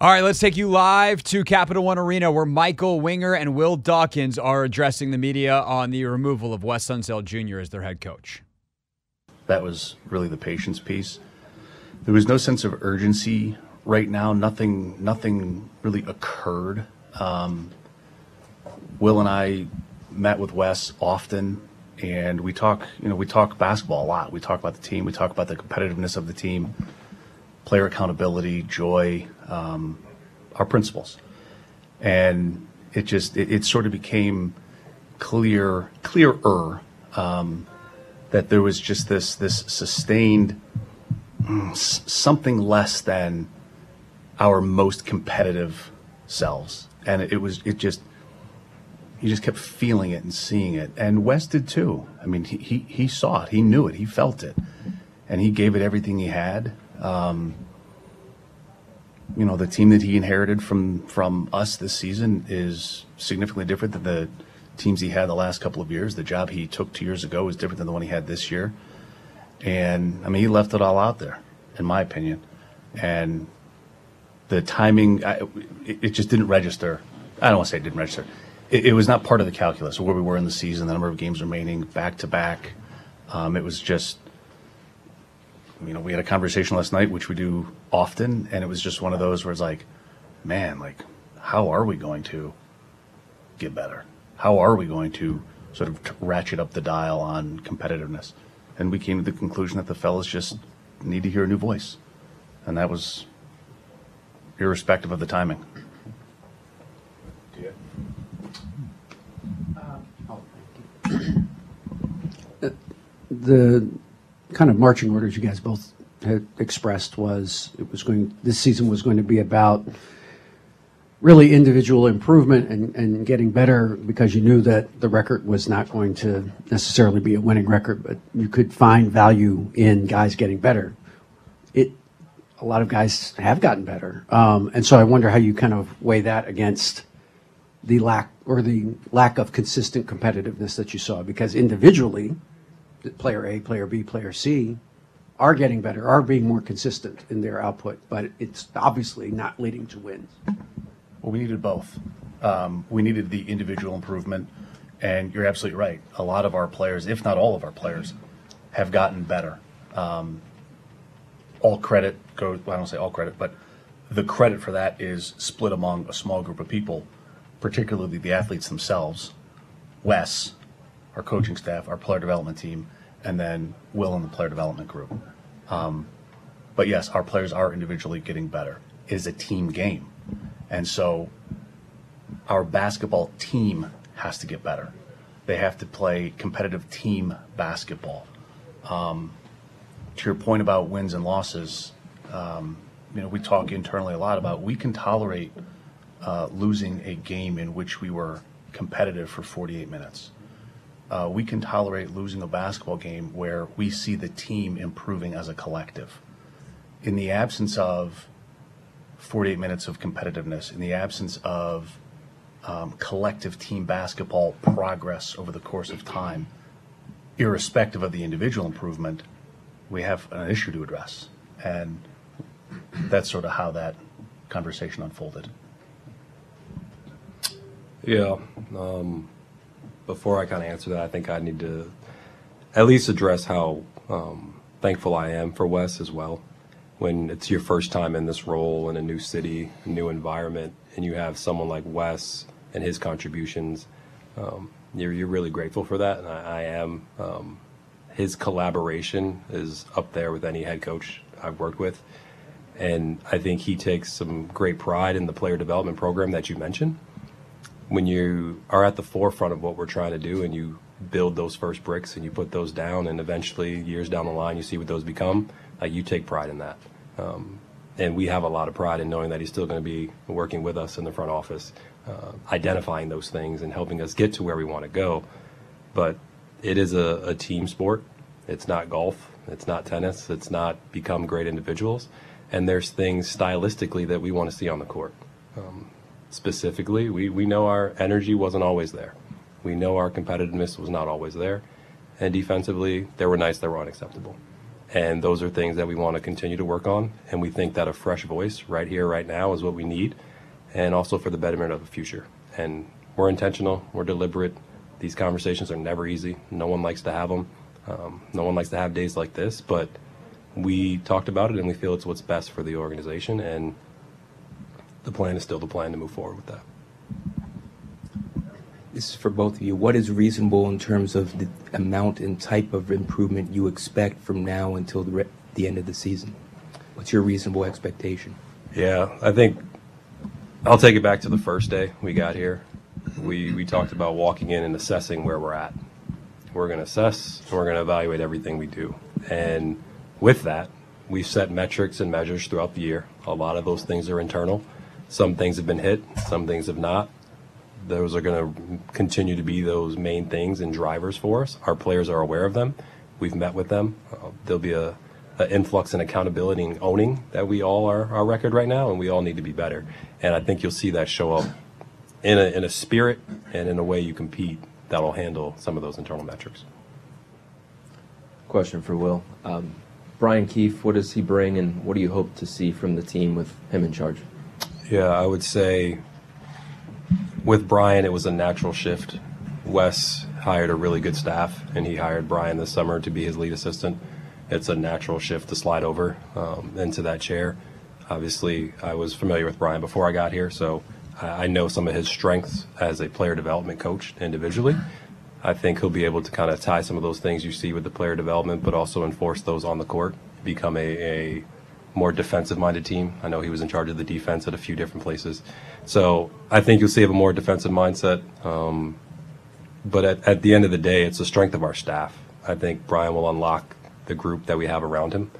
All right, let's take you live to Capital One Arena where Michael Winger and Will Dawkins are addressing the media on the removal of Wes Unseld Jr. as their head coach. That was really the patience piece. There was no sense of urgency right now. Nothing, nothing really occurred. Um, Will and I met with Wes often, and we talk. You know, we talk basketball a lot. We talk about the team. We talk about the competitiveness of the team player accountability, joy, um, our principles. And it just, it, it, sort of became clear, clearer um, that there was just this, this sustained mm, something less than our most competitive selves. And it, was, it just, he just kept feeling it and seeing it. And Wes did too. I mean, he, he, he saw it, he knew it, he felt it. And he gave it everything he had. Um, you know, the team that he inherited from from us this season is significantly different than the teams he had the last couple of years. The job he took two years ago is different than the one he had this year. And I mean, he left it all out there, in my opinion. And the timing, I, it, it, just didn't register. I don't want to say it didn't register. It, it, was not part of the calculus of where we were in the season, the number of games remaining, back to back. Um, it was just you know, we had a conversation last night, which we do often, and it was just one of those where it's like, man, like, how are we going to get better? How are we going to sort of ratchet up the dial on competitiveness? And we came to the conclusion that the fellas just need to hear a new voice, and that was irrespective of the timing. Uh, the kind of marching orders you guys both had expressed was it was going this season was going to be about really individual improvement and, and getting better because you knew that the record was not going to necessarily be a winning record, but you could find value in guys getting better. It a lot of guys have gotten better, um, and so I wonder how you kind of weigh that against the lack or the lack of consistent competitiveness that you saw because individually player A, player B, player C are getting better, are being more consistent in their output, but it's obviously not leading to wins. Well, we needed both. Um, we needed the individual improvement, and you're absolutely right. A lot of our players, if not all of our players, have gotten better. Um, all credit goes, well, I don't say all credit, but the credit for that is split among a small group of people, particularly the athletes themselves. Wes, our coaching staff, our player development team, and then Will and the player development group. Um, but yes, our players are individually getting better. It is a team game. And so our basketball team has to get better. They have to play competitive team basketball. Um, to your point about wins and losses, um, you know, we talk internally a lot about we can tolerate uh, losing a game in which we were competitive for 48 minutes uh, we can tolerate losing a basketball game where we see the team improving as a collective. In the absence of 48 minutes of competitiveness, in the absence of um, collective team basketball progress over the course of time, irrespective of the individual improvement, we have an issue to address. And that's sort of how that conversation unfolded. Yeah. Um, before I kind of answer that, I think I need to at least address how um, thankful I am for Wes as well. When it's your first time in this role in a new city, new environment, and you have someone like Wes and his contributions, um, you're, you're really grateful for that, and I, I am. Um, his collaboration is up there with any head coach I've worked with. And I think he takes some great pride in the player development program that you mentioned when you are at the forefront of what we're trying to do and you build those first bricks and you put those down and eventually years down the line you see what those become like you take pride in that. Um, and we have a lot of pride in knowing that he's still going to be working with us in the front office uh, identifying those things and helping us get to where we want to go. But it is a, a team sport. It's not golf. It's not tennis. It's not become great individuals. And there's things stylistically that we want to see on the court. Um, specifically, we, we know our energy wasn't always there. We know our competitiveness was not always there. And defensively, there were nights that were unacceptable. And those are things that we want to continue to work on. And we think that a fresh voice right here, right now is what we need. And also for the betterment of the future. And we're intentional, we're deliberate. These conversations are never easy. No one likes to have them. Um, no one likes to have days like this, but we talked about it and we feel it's what's best for the organization. And the plan is still the plan to move forward with that. This is for both of you. What is reasonable in terms of the amount and type of improvement you expect from now until the, re- the end of the season? What's your reasonable expectation? Yeah, I think I'll take it back to the first day we got here. We we talked about walking in and assessing where we're at. We're going to assess and we're going to evaluate everything we do. And with that, we've set metrics and measures throughout the year. A lot of those things are internal. Some things have been hit, some things have not. Those are going to continue to be those main things and drivers for us. Our players are aware of them. We've met with them. Uh, there'll be a, a influx in accountability and owning that we all are our record right now, and we all need to be better. And I think you'll see that show up in a, in a spirit and in a way you compete that'll handle some of those internal metrics. Question for Will. Um, Brian Keefe, what does he bring, and what do you hope to see from the team with him in charge? Yeah, I would say with Brian, it was a natural shift. Wes hired a really good staff, and he hired Brian this summer to be his lead assistant. It's a natural shift to slide over um, into that chair. Obviously, I was familiar with Brian before I got here, so I know some of his strengths as a player development coach individually. I think he'll be able to kind of tie some of those things you see with the player development, but also enforce those on the court, become a, a more defensive minded team. I know he was in charge of the defense at a few different places. So I think you'll see a more defensive mindset. Um, but at, at the end of the day, it's the strength of our staff. I think Brian will unlock the group that we have around him.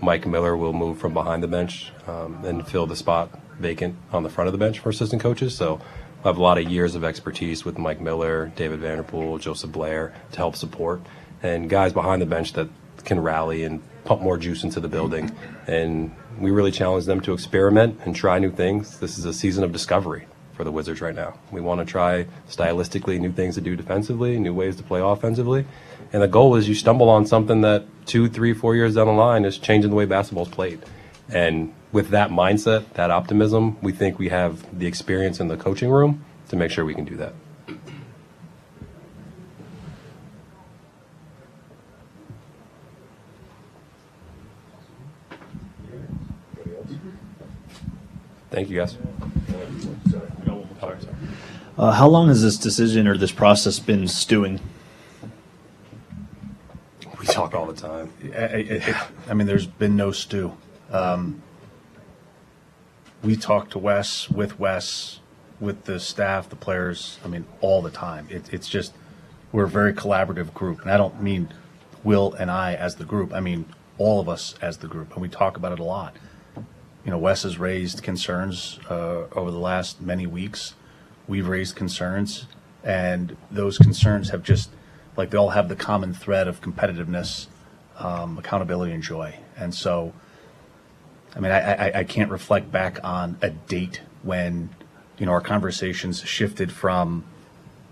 Mike Miller will move from behind the bench um, and fill the spot vacant on the front of the bench for assistant coaches. So I have a lot of years of expertise with Mike Miller, David Vanderpool, Joseph Blair to help support, and guys behind the bench that can rally and pump more juice into the building. And we really challenge them to experiment and try new things. This is a season of discovery for the Wizards right now. We want to try stylistically new things to do defensively, new ways to play offensively. And the goal is you stumble on something that two, three, four years down the line is changing the way basketball's played. And with that mindset, that optimism, we think we have the experience in the coaching room to make sure we can do that. Thank you, guys. Uh, how long has this decision or this process been stewing? We talk all the time. I, I- I mean, there's been no stew. Um, we talk to Wes, with Wes, with the staff, the players, I mean, all the time. It, it's just, we're a very collaborative group. And I don't mean Will and I as the group, I mean all of us as the group. And we talk about it a lot. You know, Wes has raised concerns uh, over the last many weeks. We've raised concerns, and those concerns have just, like, they all have the common thread of competitiveness, um, accountability, and joy. And so, I mean, I, I, I can't reflect back on a date when, you know, our conversations shifted from,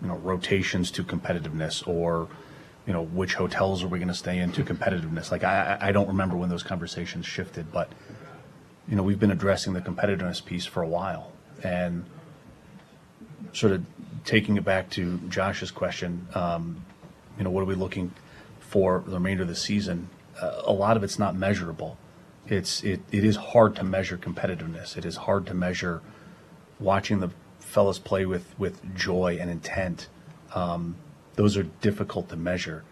you know, rotations to competitiveness or, you know, which hotels are we going to stay in to competitiveness. Like, I, I I don't remember when those conversations shifted, but, you know, we've been addressing the competitiveness piece for a while. And sort of taking it back to Josh's question, um, you know, what are we looking for the remainder of the season? Uh, a lot of it's not measurable. It's it, it is hard to measure competitiveness. It is hard to measure watching the fellas play with with joy and intent. Um, those are difficult to measure.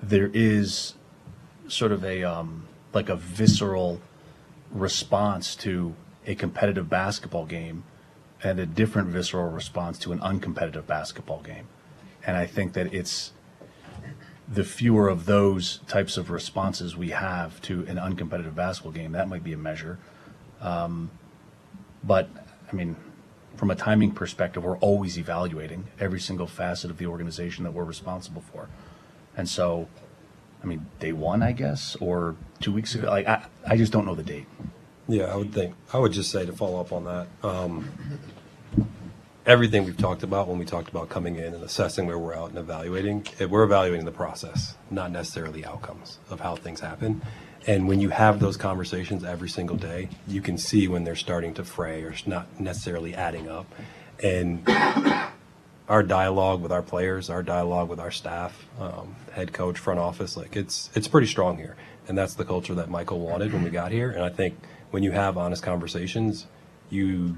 There is sort of a um, like a visceral response to a competitive basketball game and a different visceral response to an uncompetitive basketball game. And I think that it's the fewer of those types of responses we have to an uncompetitive basketball game, that might be a measure. Um, but, I mean, from a timing perspective, we're always evaluating every single facet of the organization that we're responsible for. And so, I mean, day one, I guess, or two weeks ago, like, I, I just don't know the date. Yeah, I would think, I would just say to follow up on that, um, everything we've talked about when we talked about coming in and assessing where we're at and evaluating, eh, we're evaluating the process, not necessarily outcomes of how things happen. And when you have those conversations every single day, you can see when they're starting to fray or not necessarily adding up. And our dialogue with our players, our dialogue with our staff, um, head coach, front office, like it's it's pretty strong here, and that's the culture that Michael wanted when we got here. And I think when you have honest conversations, you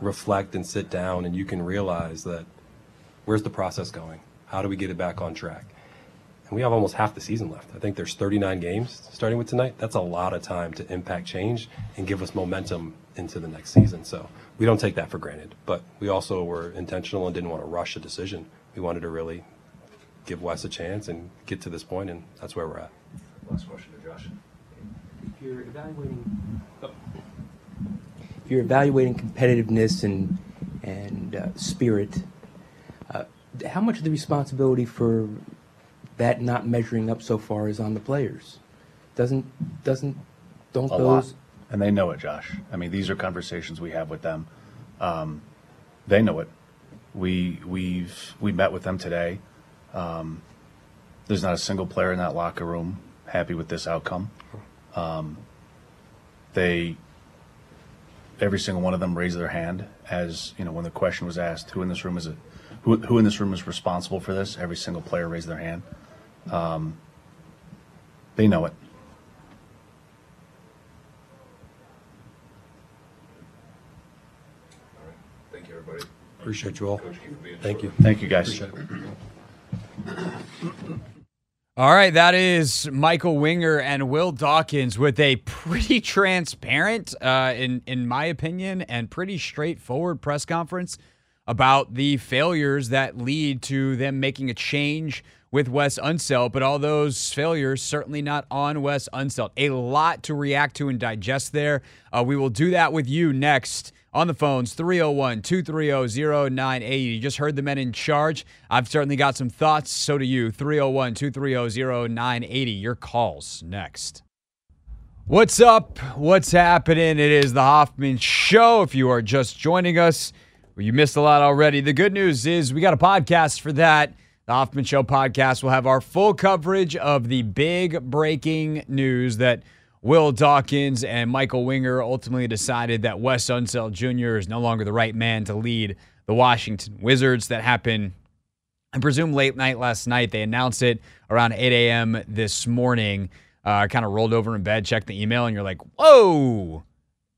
reflect and sit down, and you can realize that where's the process going? How do we get it back on track? And we have almost half the season left. I think there's 39 games starting with tonight. That's a lot of time to impact change and give us momentum into the next season. So we don't take that for granted. But we also were intentional and didn't want to rush a decision. We wanted to really give Wes a chance and get to this point, and that's where we're at. Last question to Josh. If you're evaluating, if you're evaluating competitiveness and and uh, spirit, uh, how much of the responsibility for that not measuring up so far is on the players? Doesn't doesn't don't A those lot. And they know it, Josh. I mean, these are conversations we have with them. Um, they know it. We we've we met with them today. Um, there's not a single player in that locker room happy with this outcome. Um, they every single one of them raised their hand as you know when the question was asked who in this room is it who, who in this room is responsible for this every single player raised their hand um, they know it All right. Thank you, everybody. Appreciate you all. Coach Keefe for being Thank you. thank you guys Appreciate it. All right, that is Michael Winger and Will Dawkins with a pretty transparent, uh, in in my opinion, and pretty straightforward press conference about the failures that lead to them making a change with Wes Unseld, but all those failures certainly not on Wes Unseld. A lot to react to and digest there. Uh, we will do that with you next on the phones 301 230 0980. You just heard the men in charge. I've certainly got some thoughts. So do you. 301 230 0980. Your calls next. What's up? What's happening? It is the Hoffman Show. If you are just joining us, well, you missed a lot already. The good news is we got a podcast for that. The Hoffman Show podcast will have our full coverage of the big breaking news that Will Dawkins and Michael Winger ultimately decided that Wes Unseld Jr. is no longer the right man to lead the Washington Wizards. That happened, I presume, late night last night. They announced it around 8 a.m. this morning. Uh, kind of rolled over in bed, checked the email, and you're like, whoa,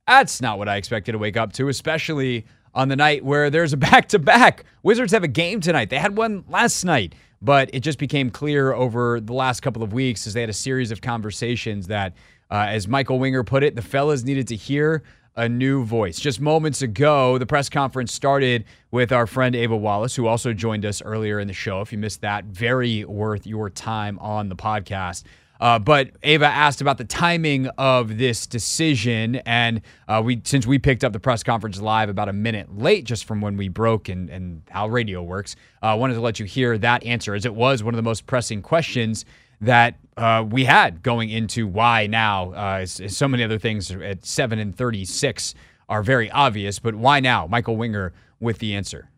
that's not what I expected to wake up to, especially on the night where there's a back to back. Wizards have a game tonight. They had one last night, but it just became clear over the last couple of weeks as they had a series of conversations that, uh, as Michael Winger put it, the fellas needed to hear a new voice. Just moments ago, the press conference started with our friend Ava Wallace, who also joined us earlier in the show. If you missed that, very worth your time on the podcast. Uh, but Ava asked about the timing of this decision, and uh, we since we picked up the press conference live about a minute late, just from when we broke and, and how radio works, I uh, wanted to let you hear that answer, as it was one of the most pressing questions that uh, we had going into why now. Uh, so many other things at seven and thirty-six are very obvious, but why now? Michael Winger with the answer.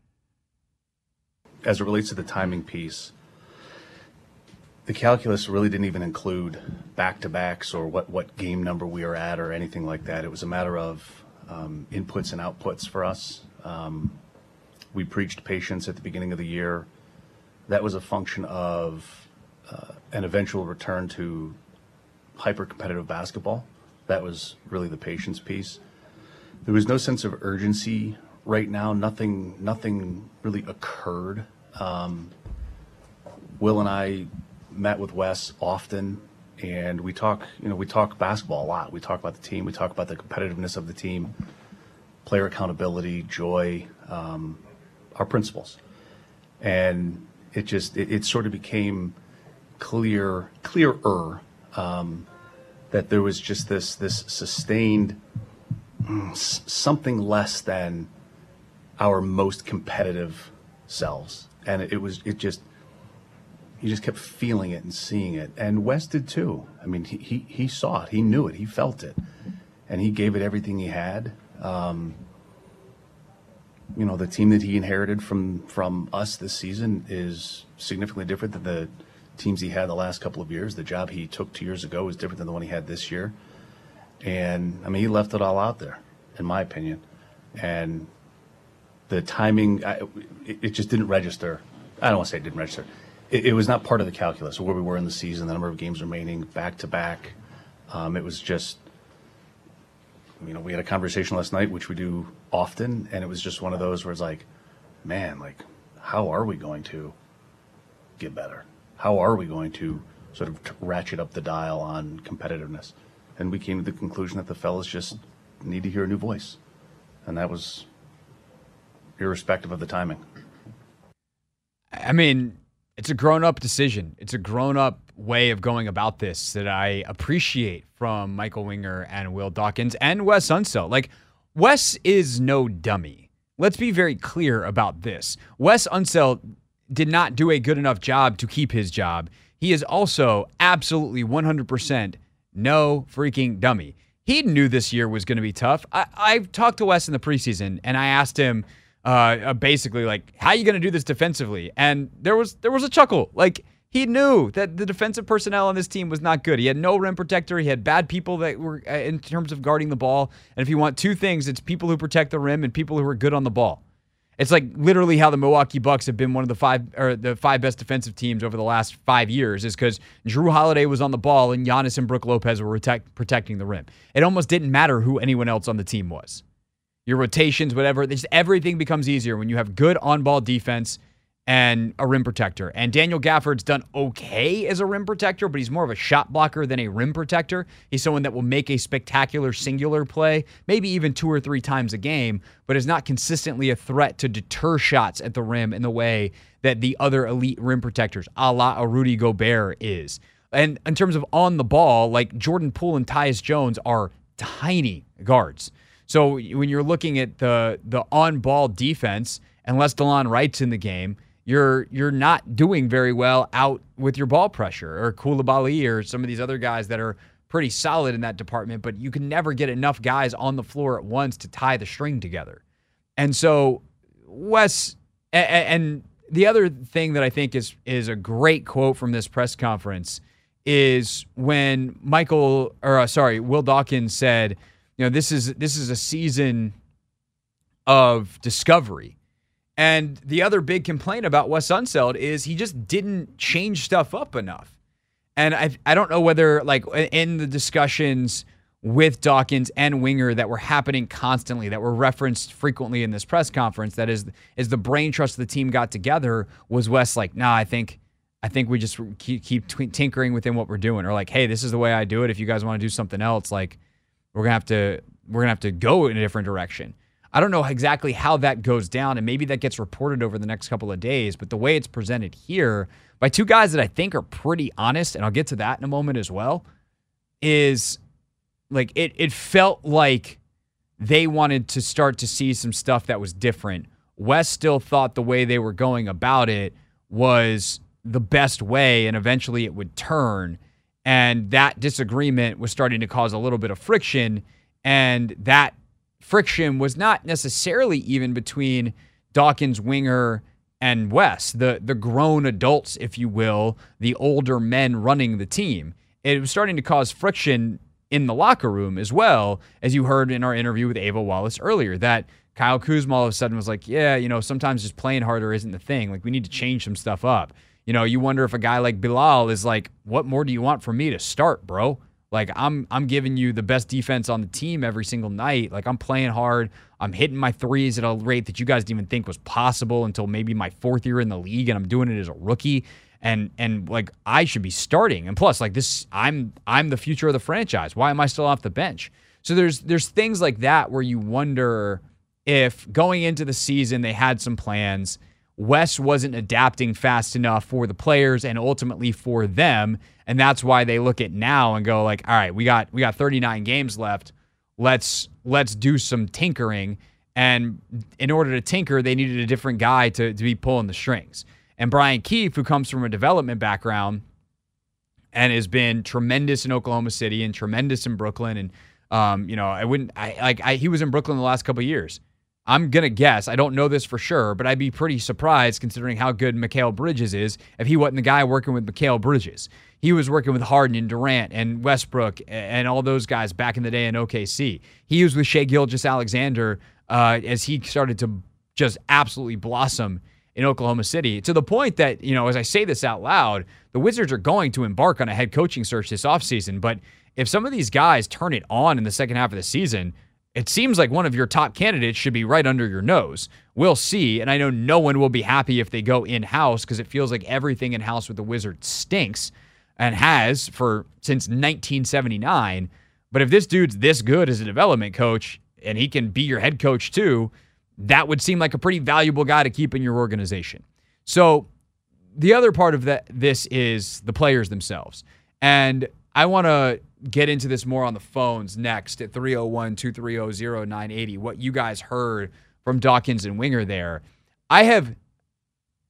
as it relates to the timing piece, the calculus really didn't even include back to backs or what, what game number we are at or anything like that. It was a matter of um, inputs and outputs for us. Um, we preached patience at the beginning of the year. That was a function of uh, an eventual return to hyper competitive basketball. That was really the patience piece. There was no sense of urgency right now. Nothing, nothing really occurred. Um, Will and I met with Wes often, and we talk. You know, we talk basketball a lot. We talk about the team. We talk about the competitiveness of the team, player accountability, joy, um, our principles, and it just it, it sort of became clear clearer um, that there was just this this sustained mm, something less than our most competitive selves, and it, it was it just he just kept feeling it and seeing it. And Wes did too. I mean, he, he, he saw it, he knew it, he felt it, and he gave it everything he had. Um, you know, the team that he inherited from from us this season is significantly different than the teams he had the last couple of years. The job he took two years ago is different than the one he had this year. And I mean, he left it all out there, in my opinion. And the timing, I, it, it just didn't register. I don't want to say it didn't register. It, it was not part of the calculus where we were in the season, the number of games remaining, back to back. Um, it was just, you know, we had a conversation last night, which we do often, and it was just one of those where it's like, man, like, how are we going to get better? How are we going to sort of ratchet up the dial on competitiveness? And we came to the conclusion that the fellas just need to hear a new voice. And that was irrespective of the timing. I mean, it's a grown up decision. It's a grown up way of going about this that I appreciate from Michael Winger and Will Dawkins and Wes Unseld. Like, Wes is no dummy. Let's be very clear about this. Wes Unseld did not do a good enough job to keep his job. He is also absolutely 100% no freaking dummy. He knew this year was going to be tough. I, I talked to Wes in the preseason and I asked him uh, basically like, "How are you going to do this defensively?" And there was there was a chuckle. Like he knew that the defensive personnel on this team was not good. He had no rim protector. He had bad people that were uh, in terms of guarding the ball. And if you want two things, it's people who protect the rim and people who are good on the ball. It's like literally how the Milwaukee Bucks have been one of the five or the five best defensive teams over the last five years is because Jrue Holiday was on the ball and Giannis and Brook Lopez were protect, protecting the rim. It almost didn't matter who anyone else on the team was. Your rotations, whatever, just everything becomes easier when you have good on-ball defense and a rim protector. And Daniel Gafford's done okay as a rim protector, but he's more of a shot blocker than a rim protector. He's someone that will make a spectacular singular play, maybe even two or three times a game, but is not consistently a threat to deter shots at the rim in the way that the other elite rim protectors, a la a Rudy Gobert, is. And in terms of on the ball, like Jordan Poole and Tyus Jones are tiny guards. So when you're looking at the the on ball defense, unless Delon Wright's in the game, you're you're not doing very well out with your ball pressure or Coulibaly or some of these other guys that are pretty solid in that department, but you can never get enough guys on the floor at once to tie the string together. And so Wes and the other thing that I think is is a great quote from this press conference is when Michael or uh, sorry, Will Dawkins said you know this is this is a season of discovery. And the other big complaint about Wes Unseld is he just didn't change stuff up enough. And I I don't know whether like in the discussions with Dawkins and Winger that were happening constantly, that were referenced frequently in this press conference, that is is the brain trust of the team got together, was Wes like, nah, I think I think we just keep, keep tinkering within what we're doing, or like, hey, this is the way I do it. If you guys want to do something else, like we're gonna have to we're gonna have to go in a different direction. I don't know exactly how that goes down, and maybe that gets reported over the next couple of days. But the way it's presented here by two guys that I think are pretty honest, and I'll get to that in a moment as well, is like it. It felt like they wanted to start to see some stuff that was different. Wes still thought the way they were going about it was the best way, and eventually it would turn. And that disagreement was starting to cause a little bit of friction. And that friction was not necessarily even between Dawkins, Winger, and Wes, the, the grown adults, if you will, the older men running the team. It was starting to cause friction in the locker room as well, as you heard in our interview with Ava Wallace earlier, that Kyle Kuzma all of a sudden was like, yeah, you know, sometimes just playing harder isn't the thing. Like, we need to change some stuff up you know, you wonder if a guy like Bilal is like, what more do you want from me to start, bro? Like I'm I'm giving you the best defense on the team every single night. Like I'm playing hard. I'm hitting my threes at a rate that you guys didn't even think was possible until maybe my fourth year in the league and I'm doing it as a rookie. And and like I should be starting. And plus, like this, I'm I'm the future of the franchise. Why am I still off the bench? So there's there's things like that where you wonder if going into the season they had some plans Wes wasn't adapting fast enough for the players and ultimately for them. And that's why they look at now and go like, all right, we got we got 39 games left. Let's let's do some tinkering. And in order to tinker, they needed a different guy to, to be pulling the strings. And Brian Keefe, who comes from a development background and has been tremendous in Oklahoma City and tremendous in Brooklyn. And um, you know, I wouldn't I like I, he was in Brooklyn the last couple years. I'm going to guess, I don't know this for sure, but I'd be pretty surprised considering how good Mikal Bridges is if he wasn't the guy working with Mikal Bridges. He was working with Harden and Durant and Westbrook and all those guys back in the day in OKC. He was with Shai Gilgeous-Alexander uh, as he started to just absolutely blossom in Oklahoma City to the point that, you know, as I say this out loud, the Wizards are going to embark on a head coaching search this offseason. But if some of these guys turn it on in the second half of the season, it seems like one of your top candidates should be right under your nose. We'll see. And I know no one will be happy if they go in house because it feels like everything in house with the Wizard stinks and has for since 1979. But if this dude's this good as a development coach and he can be your head coach too, that would seem like a pretty valuable guy to keep in your organization. So the other part of that this is the players themselves. And I want to get into this more on the phones next at 301 230 0980. What you guys heard from Dawkins and Winger there. I have,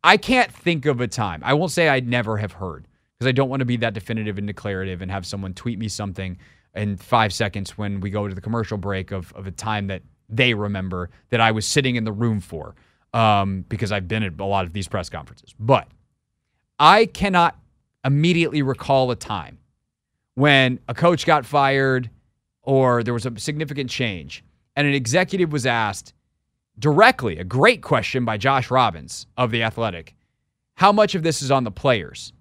I can't think of a time. I won't say I never have heard because I don't want to be that definitive and declarative and have someone tweet me something in five seconds when we go to the commercial break of, of a time that they remember that I was sitting in the room for um, because I've been at a lot of these press conferences. But I cannot immediately recall a time when a coach got fired or there was a significant change and an executive was asked directly, a great question by Josh Robbins of The Athletic, how much of this is on the players?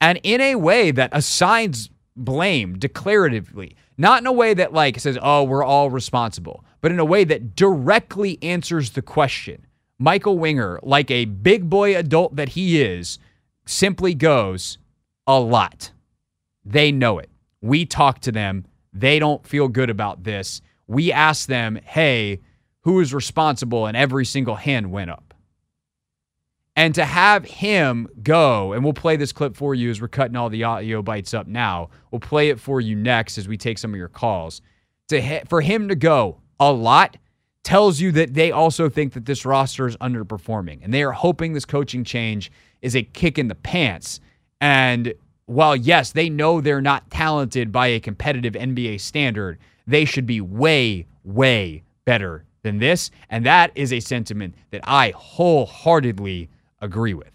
And in a way that assigns blame declaratively, not in a way that like says, oh, we're all responsible, but in a way that directly answers the question. Michael Winger, like a big boy adult that he is, simply goes, a lot. They know it. We talk to them. They don't feel good about this. We ask them, hey, who is responsible? And every single hand went up. And to have him go, and we'll play this clip for you as we're cutting all the audio bites up now. We'll play it for you next as we take some of your calls. To for him to go a lot tells you that they also think that this roster is underperforming, and they are hoping this coaching change is a kick in the pants. And while, yes, they know they're not talented by a competitive NBA standard, they should be way, way better than this. And that is a sentiment that I wholeheartedly agree with.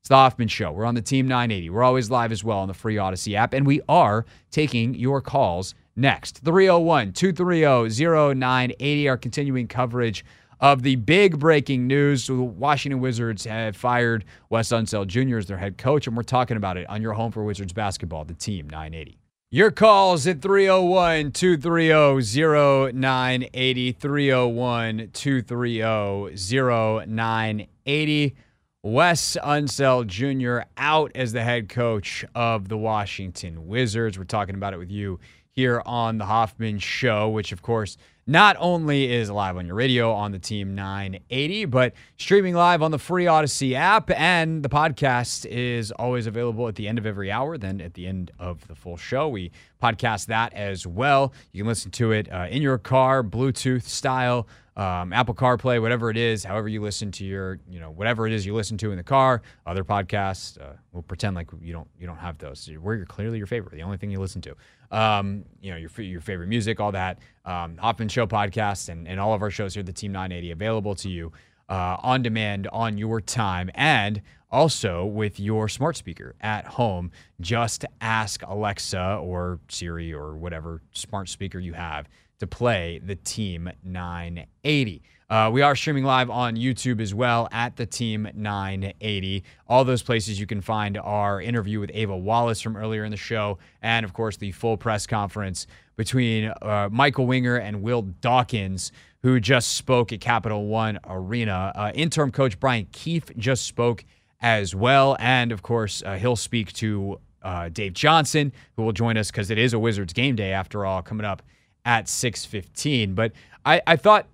It's the Hoffman Show. We're on the Team 980. We're always live as well on the free Audacy app, and we are taking your calls next. 301 230 0980, our continuing coverage of the big breaking news. The Washington Wizards have fired Wes Unseld Jr. as their head coach, and we're talking about it on your home for Wizards basketball, the team 980. Your calls at 301 230 0980. 301 230 0980. Wes Unseld Jr. out as the head coach of the Washington Wizards. We're talking about it with you here on the Hoffman Show, which, of course, not only is live on your radio on the Team 980, but streaming live on the free Audacy app. And the podcast is always available at the end of every hour. Then at the end of the full show, we podcast that as well. You can listen to it uh, in your car, Bluetooth style. Um, Apple CarPlay, whatever it is, however you listen to your, you know, whatever it is you listen to in the car, other podcasts. Uh, we'll pretend like you don't you don't have those. We're clearly your favorite, the only thing you listen to um, you know, your, your favorite music, all that. Um, Hoffman Show podcast and, and all of our shows here the Team 980 available to you uh, on demand on your time and also with your smart speaker at home. Just ask Alexa or Siri or whatever smart speaker you have to play the Team 980. Uh, we are streaming live on YouTube as well at the Team 980. All those places you can find our interview with Ava Wallace from earlier in the show, and of course the full press conference between uh, Michael Winger and Will Dawkins, who just spoke at Capital One Arena. Uh, interim coach Brian Keefe just spoke as well, and of course uh, he'll speak to uh, Dave Johnson, who will join us because it is a Wizards game day after all, coming up at 6:15. But I, I thought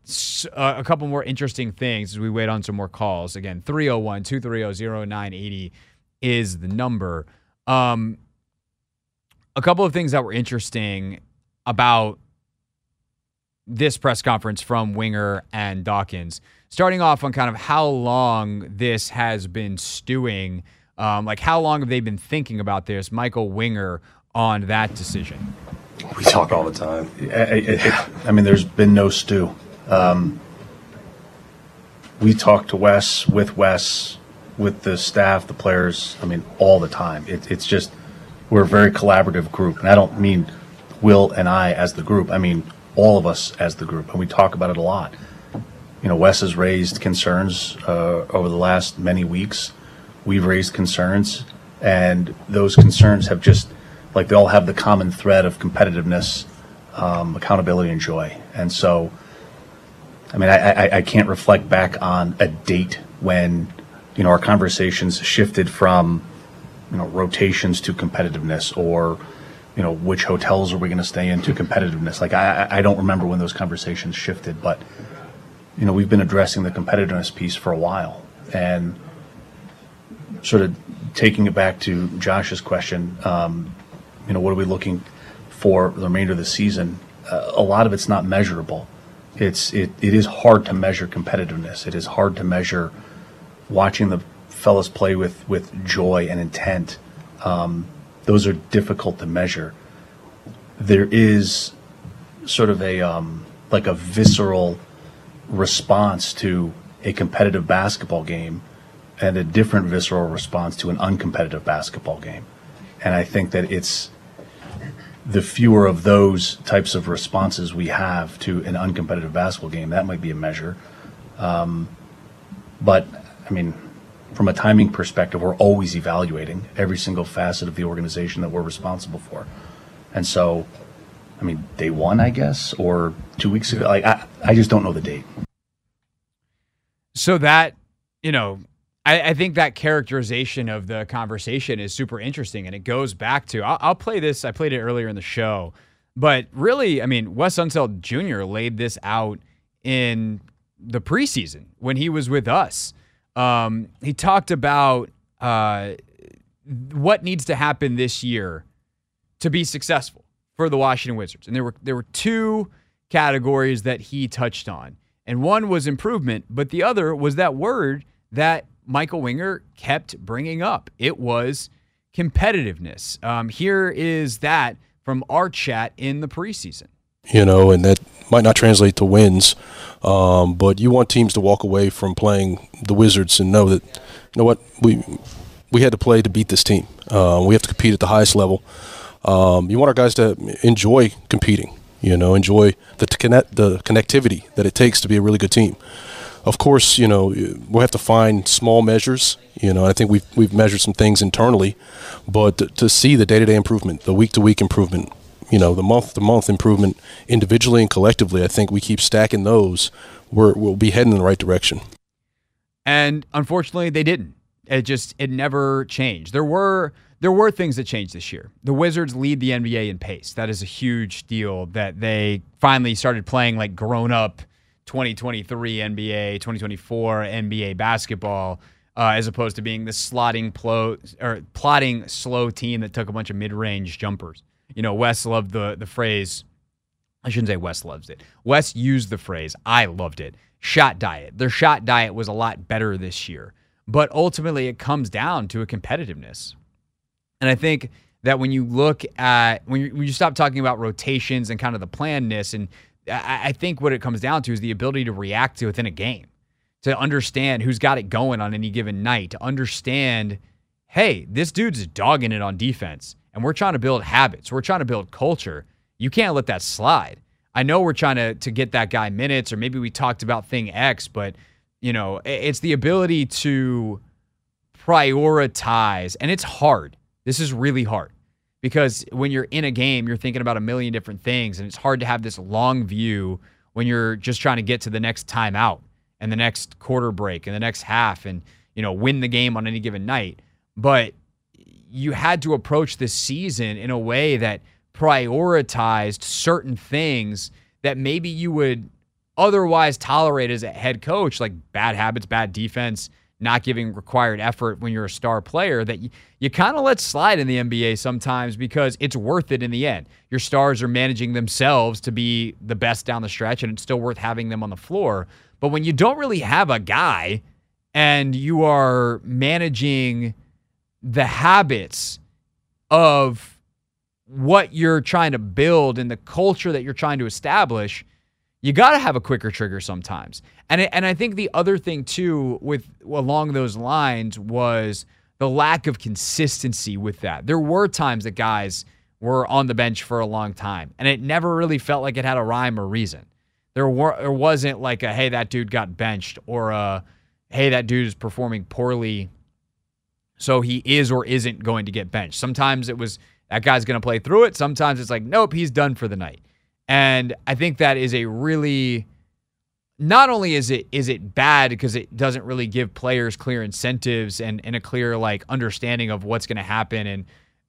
uh, a couple more interesting things as we wait on some more calls. Again, 301 230 0980 is the number. Um, a couple of things that were interesting about this press conference from Winger and Dawkins. Starting off on kind of how long this has been stewing, um, like how long have they been thinking about this? Michael Winger on that decision. We talk all the time. I, I, I mean, there's been no stew. Um, we talk to Wes, with Wes, with the staff, the players, I mean, all the time. It, it's just, we're a very collaborative group. And I don't mean Will and I as the group, I mean all of us as the group. And we talk about it a lot. You know, Wes has raised concerns uh, over the last many weeks. We've raised concerns, and those concerns have just, like, they all have the common thread of competitiveness, um, accountability, and joy. And so, I mean, I, I, I can't reflect back on a date when, you know, our conversations shifted from, you know, rotations to competitiveness or, you know, which hotels are we going to stay in to competitiveness. Like, I, I- don't remember when those conversations shifted, but, you know, we've been addressing the competitiveness piece for a while. And sort of taking it back to Josh's question, um, you know, what are we looking for the remainder of the season? Uh, a lot of it's not measurable. It's it, it is hard to measure competitiveness. It is hard to measure watching the fellas play with with joy and intent. Um, those are difficult to measure. There is sort of a um, like a visceral response to a competitive basketball game and a different visceral response to an uncompetitive basketball game. And I think that it's the fewer of those types of responses we have to an uncompetitive basketball game, that might be a measure. Um, but, I mean, from a timing perspective, we're always evaluating every single facet of the organization that we're responsible for. And so, I mean, day one, I guess, or two weeks ago, like, I, I just don't know the date. So that, you know, I, I think that characterization of the conversation is super interesting, and it goes back to I'll, I'll play this. I played it earlier in the show, but really, I mean, Wes Unseld Jr. laid this out in the preseason when he was with us. Um, he talked about uh, what needs to happen this year to be successful for the Washington Wizards. And there were there were two categories that he touched on. And one was improvement, but the other was that word that Michael Winger kept bringing up. It was competitiveness. Um, here is that from our chat in the preseason. you know, and that might not translate to wins. Um, but you want teams to walk away from playing the Wizards and know that, you know what, we we had to play to beat this team. Uh, we have to compete at the highest level. Um, you want our guys to enjoy competing. You know, enjoy the connect the connectivity that it takes to be a really good team. Of course, you know we'll have to find small measures. You know, I think we've we've measured some things internally, but to, to see the day to day improvement, the week to week improvement, you know, the month to month improvement individually and collectively, I think we keep stacking those. We're, we'll be heading in the right direction. And unfortunately, they didn't. It just it never changed. There were there were things that changed this year. The Wizards lead the NBA in pace. That is a huge deal that they finally started playing like grown up 2023 NBA, 2024 NBA basketball, uh, as opposed to being the slotting plo- or plotting slow team that took a bunch of mid range jumpers. You know, Wes loved the the phrase. I shouldn't say Wes loves it. Wes used the phrase. I loved it. Shot diet. Their shot diet was a lot better this year, but ultimately it comes down to a competitiveness. And I think that when you look at when you, when you stop talking about rotations and kind of the plannedness, and I, I think what it comes down to is the ability to react to within a game, to understand who's got it going on any given night, to understand, hey, this dude's dogging it on defense, and we're trying to build habits, we're trying to build culture. You can't let that slide. I know we're trying to to get that guy minutes, or maybe we talked about thing X, but you know, it's the ability to prioritize, and it's hard. This is really hard because when you're in a game, you're thinking about a million different things, and it's hard to have this long view when you're just trying to get to the next timeout and the next quarter break and the next half, and you know, win the game on any given night. But you had to approach this season in a way that prioritized certain things that maybe you would otherwise tolerate as a head coach, like bad habits, bad defense, not giving required effort when you're a star player, that you, you kind of let slide in the NBA sometimes because it's worth it in the end. Your stars are managing themselves to be the best down the stretch, and it's still worth having them on the floor. But when you don't really have a guy and you are managing the habits of what you're trying to build and the culture that you're trying to establish, you got to have a quicker trigger sometimes. And and I think the other thing too with along those lines was the lack of consistency with that. There were times that guys were on the bench for a long time, and it never really felt like it had a rhyme or reason. There were there wasn't like a hey that dude got benched or a hey that dude is performing poorly, so he is or isn't going to get benched. Sometimes it was that guy's going to play through it. Sometimes it's like nope he's done for the night. And I think that is a really not only is it is it bad because it doesn't really give players clear incentives and, and a clear like understanding of what's going to happen and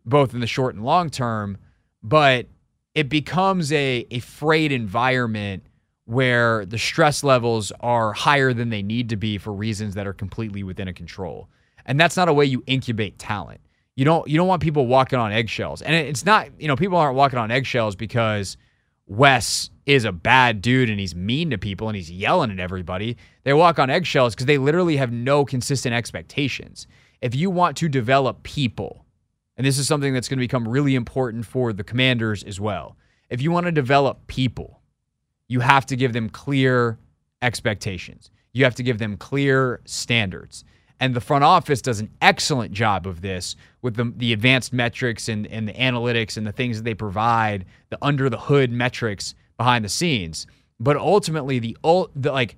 both in the short and long term, but it becomes a, a frayed environment where the stress levels are higher than they need to be for reasons that are completely within a control. And that's not a way you incubate talent. You don't you don't want people walking on eggshells. And it's not, you know, people aren't walking on eggshells because Wes is a bad dude and he's mean to people and he's yelling at everybody. They walk on eggshells because they literally have no consistent expectations. If you want to develop people, and this is something that's going to become really important for the commanders as well. If you want to develop people, you have to give them clear expectations. You have to give them clear standards. And the front office does an excellent job of this with the, the advanced metrics and, and the analytics and the things that they provide, the under the hood metrics behind the scenes. But ultimately, the, the like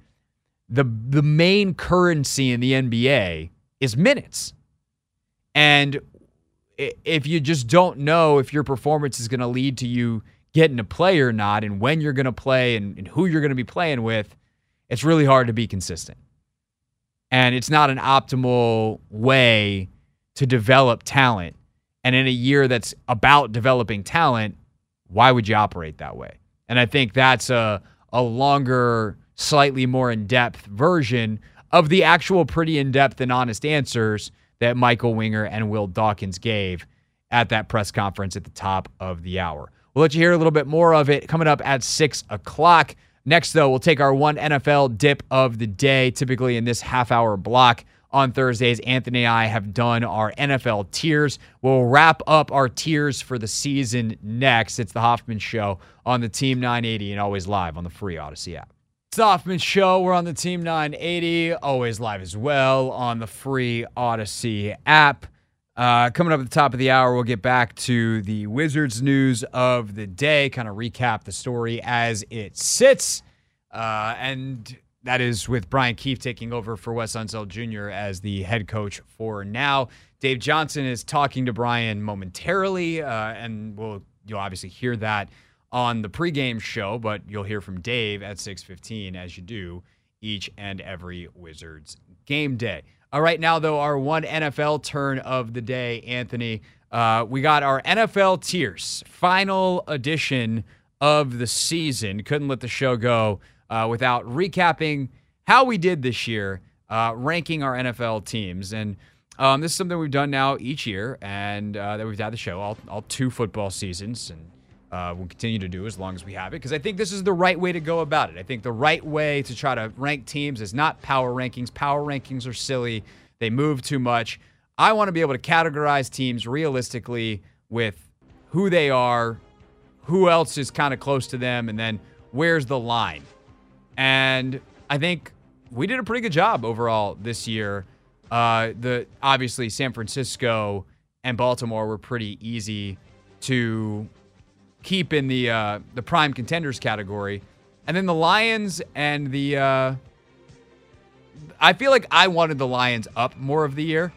the the main currency in the NBA is minutes. And if you just don't know if your performance is going to lead to you getting to play or not, and when you're going to play and, and who you're going to be playing with, it's really hard to be consistent and it's not an optimal way to develop talent. And in a year that's about developing talent, why would you operate that way? And I think that's a a longer, slightly more in-depth version of the actual pretty in-depth and honest answers that Michael Winger and Will Dawkins gave at that press conference at the top of the hour. We'll let you hear a little bit more of it coming up at six o'clock. Next, though, we'll take our one NFL dip of the day, typically in this half hour block. On Thursdays, Anthony and I have done our NFL tiers. We'll wrap up our tiers for the season next. It's the Hoffman Show on the Team 980 and always live on the free Audacy app. It's the Hoffman Show. We're on the Team 980, always live as well on the free Audacy app. Uh, coming up at the top of the hour, we'll get back to the Wizards news of the day, kind of recap the story as it sits. Uh, and that is with Brian Keefe taking over for Wes Unseld Jr. as the head coach for now. Dave Johnson is talking to Brian momentarily, uh, and we'll you'll obviously hear that on the pregame show, but you'll hear from Dave at 6:15 as you do each and every Wizards game day. All right, now though, our one NFL turn of the day, Anthony. Uh, we got our NFL tiers, final edition of the season. Couldn't let the show go uh, without recapping how we did this year, uh, ranking our NFL teams. And um, this is something we've done now each year, and uh, that we've had the show all, all two football seasons, and uh, we'll continue to do as long as we have it because I think this is the right way to go about it. I think the right way to try to rank teams is not power rankings. Power rankings are silly, they move too much. I want to be able to categorize teams realistically with who they are, who else is kind of close to them, and then where's the line. And I think we did a pretty good job overall this year. Uh, the obviously San Francisco and Baltimore were pretty easy to keep in the uh, the prime contenders category, and then the Lions and the. Uh, I feel like I wanted the Lions up more of the year,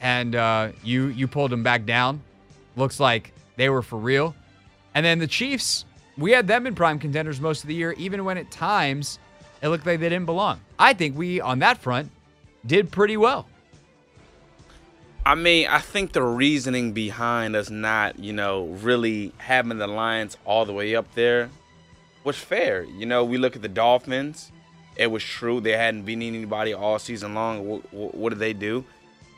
and uh, you you pulled them back down. Looks like they were for real, and then the Chiefs. We had them in prime contenders most of the year, even when at times it looked like they didn't belong. I think we on that front did pretty well. I mean, I think the reasoning behind us not, you know, really having the Lions all the way up there was fair. You know, we look at the Dolphins. It was true they hadn't beaten anybody all season long. What, what, did they do?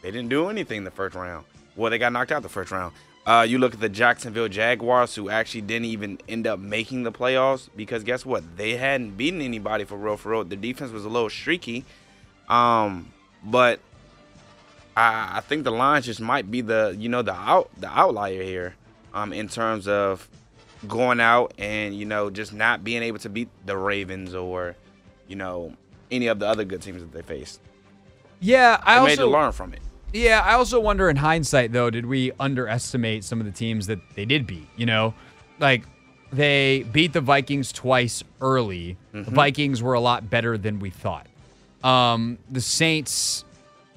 They didn't do anything in the first round. Well, they got knocked out the first round. Uh, you look at the Jacksonville Jaguars, who actually didn't even end up making the playoffs because guess what? They hadn't beaten anybody for real. For real, the defense was a little streaky. Um, but I, I think the Lions just might be the you know the out the outlier here, um, in terms of going out and you know just not being able to beat the Ravens or you know any of the other good teams that they faced. Yeah, I They made to also learn from it. Yeah, I also wonder in hindsight though, did we underestimate some of the teams that they did beat? You know, like they beat the Vikings twice early. The Vikings were a lot better than we thought. Um, the Saints,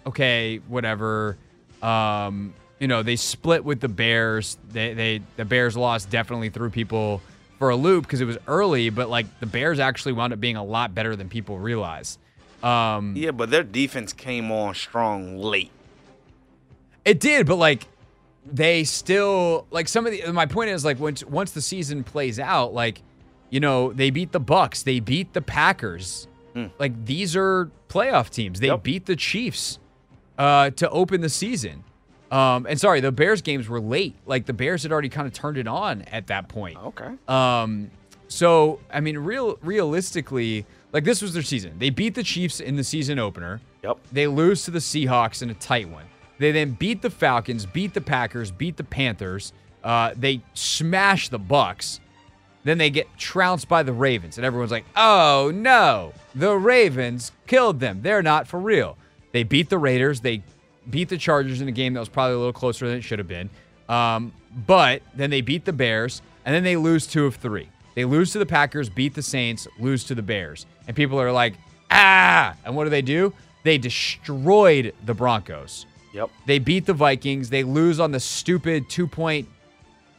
okay, whatever. Um, you know, they split with the Bears. They they the Bears lost definitely threw people for a loop because it was early, but like the Bears actually wound up being a lot better than people realize. Um, Yeah, but their defense came on strong late. It did, but like they still like some of the my point is like once once the season plays out, like, you know, they beat the Bucks, they beat the Packers. Like these are playoff teams. They Yep. beat the Chiefs uh to open the season. Um and sorry, the Bears games were late. Like the Bears had already kind of turned it on at that point. Okay. Um, so I mean, real realistically, like this was their season. They beat the Chiefs in the season opener. Yep. They lose to the Seahawks in a tight one. They then beat the Falcons, beat the Packers, beat the Panthers. Uh, they smash the Bucks. Then they get trounced by the Ravens, and everyone's like, "Oh no, the Ravens killed them. They're not for real." They beat the Raiders. They beat the Chargers in a game that was probably a little closer than it should have been. Um, but then they beat the Bears, and then they lose two of three. They lose to the Packers, beat the Saints, lose to the Bears, and people are like, "Ah!" And what do they do? They destroyed the Broncos. Yep. They beat the Vikings. They lose on the stupid two point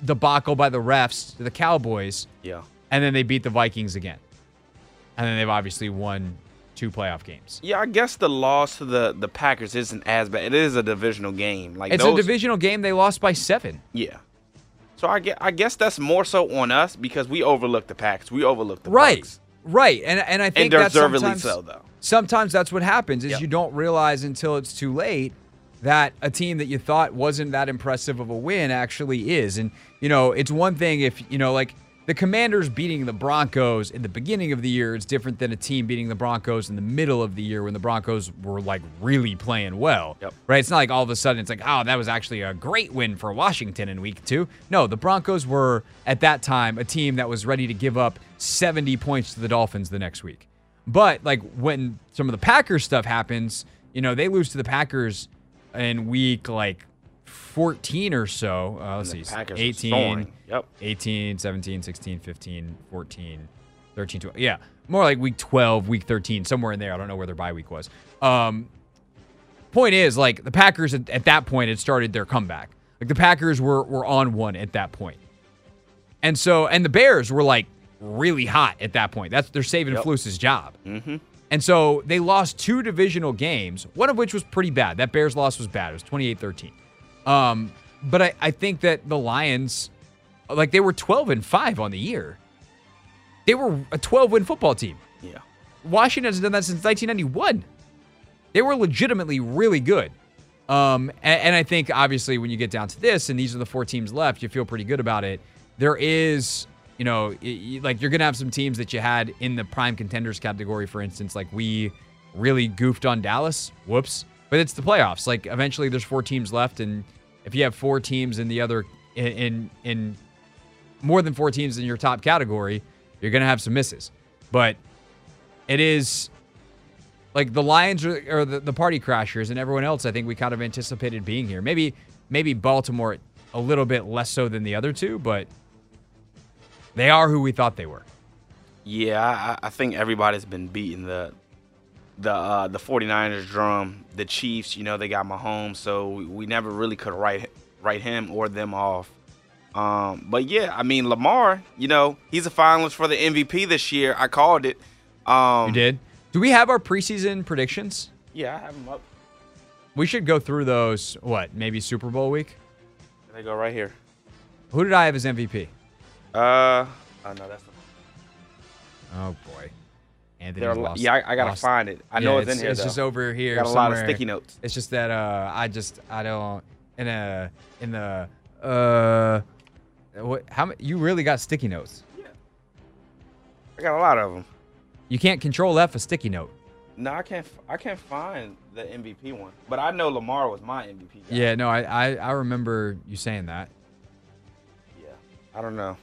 debacle by the refs to the Cowboys. Yeah. And then they beat the Vikings again. And then they've obviously won two playoff games. Yeah, I guess the loss to the the Packers isn't as bad. It is a divisional game. Like It's those, a divisional game. They lost by seven. Yeah. So I get I guess that's more so on us because we overlooked the Packers. We overlooked the Right. Bucks. Right. And and I think And that's deservedly sometimes, so, though. Sometimes that's what happens is Yep. you don't realize until it's too late that a team that you thought wasn't that impressive of a win actually is. And you know, it's one thing if you know like the Commanders beating the Broncos in the beginning of the year is different than a team beating the Broncos in the middle of the year when the Broncos were like really playing well. Yep. Right? It's not like all of a sudden it's like, oh, that was actually a great win for Washington in week two. No, the Broncos were at that time a team that was ready to give up 70 points to the Dolphins the next week. But like when some of the Packers stuff happens, you know, they lose to the Packers in week like 14 or so. Uh, let's see, Packers 18. Yep. 18, 17, 16, 15, 14, 13, 12. Yeah, more like week 12, week 13, somewhere in there. I don't know where their bye week was. Um, point is, like, the Packers at, at that point had started their comeback. Like, the Packers were, were on one at that point. And so, and the Bears were like really hot at that point. That's they're saving Yep. Flus's job. Mm-hmm. And so they lost two divisional games, one of which was pretty bad. That Bears loss was bad. It was 28 13. Um, but I, I think that the Lions, like, they were 12 and 5 on the year. They were a 12 win football team. Yeah. Washington hasn't done that since 1991. They were legitimately really good. Um, and, and I think obviously when you get down to this, and these are the four teams left, you feel pretty good about it. There is, you know, like you're gonna have some teams that you had in the prime contenders category, for instance, like we really goofed on Dallas. Whoops. But it's the playoffs. Like eventually, there's four teams left, and if you have four teams in the other in in, in more than four teams in your top category, you're gonna have some misses. But it is like the Lions are, are the, the party crashers, and everyone else. I think we kind of anticipated being here. Maybe maybe Baltimore a little bit less so than the other two, but they are who we thought they were. Yeah, I, I think everybody's been beating the the uh, the 49ers drum. The Chiefs, you know, they got Mahomes, so we, we never really could write write him or them off. Um, but yeah, I mean Lamar, you know, he's a finalist for the MVP this year. I called it. Um, You did. Do we have our preseason predictions? Yeah, I have them up. We should go through those. What? Maybe Super Bowl week. They go right here. Who did I have as MVP? Uh, oh no, that's the, Oh boy, Anthony. there. Are, a lot- yeah, I, I gotta find it. I know it's, in here. It's though. just over here. Got a lot of sticky notes. It's just that uh, I just I don't in a in the uh, what? How many? You really got sticky notes? Yeah, I got a lot of them. You can't control F a sticky note. No, I can't. I can't find the MVP one. But I know Lamar was my MVP. Guy. Yeah, no, I, I I remember you saying that. Yeah. I don't know.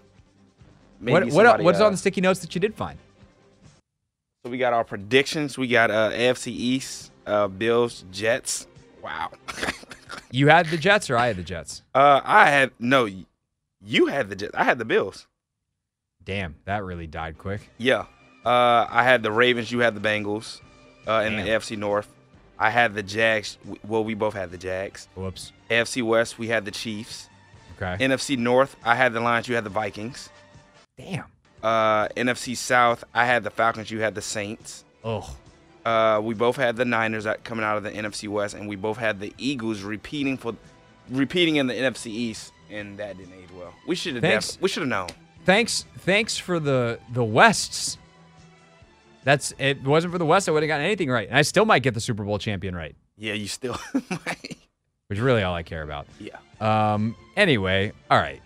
maybe what what what's uh, on the sticky notes that you did find? So we got our predictions. We got uh, AFC East, uh, Bills, Jets. Wow. You had the Jets or I had the Jets? uh, I had no. You had the Jets. I had the Bills. Damn, that really died quick. Yeah. Uh, I had the Ravens. You had the Bengals. Uh, in the AFC North, I had the Jags. Well, we both had the Jags. Whoops. AFC West, we had the Chiefs. Okay. NFC North, I had the Lions. You had the Vikings. Damn. Uh, NFC South, I had the Falcons. You had the Saints. Oh. Uh, we both had the Niners coming out of the NFC West, and we both had the Eagles repeating for, repeating in the NFC East, and that didn't age well. We should have. Def- we should have known. Thanks thanks for the the Wests. That's it wasn't for the West, I would have gotten anything right. And I still might get the Super Bowl champion right, Yeah, you still. which is really all I care about. yeah. Um. Anyway, all right.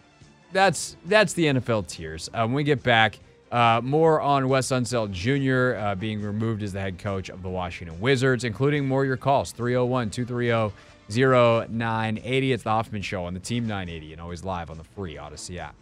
That's that's the NFL tiers. Um, when we get back, uh, more on Wes Unseld Jr. Uh, being removed as the head coach of the Washington Wizards, including more of your calls 301 230 0980. It's the Hoffman Show on the Team 980 and always live on the free Audacy app.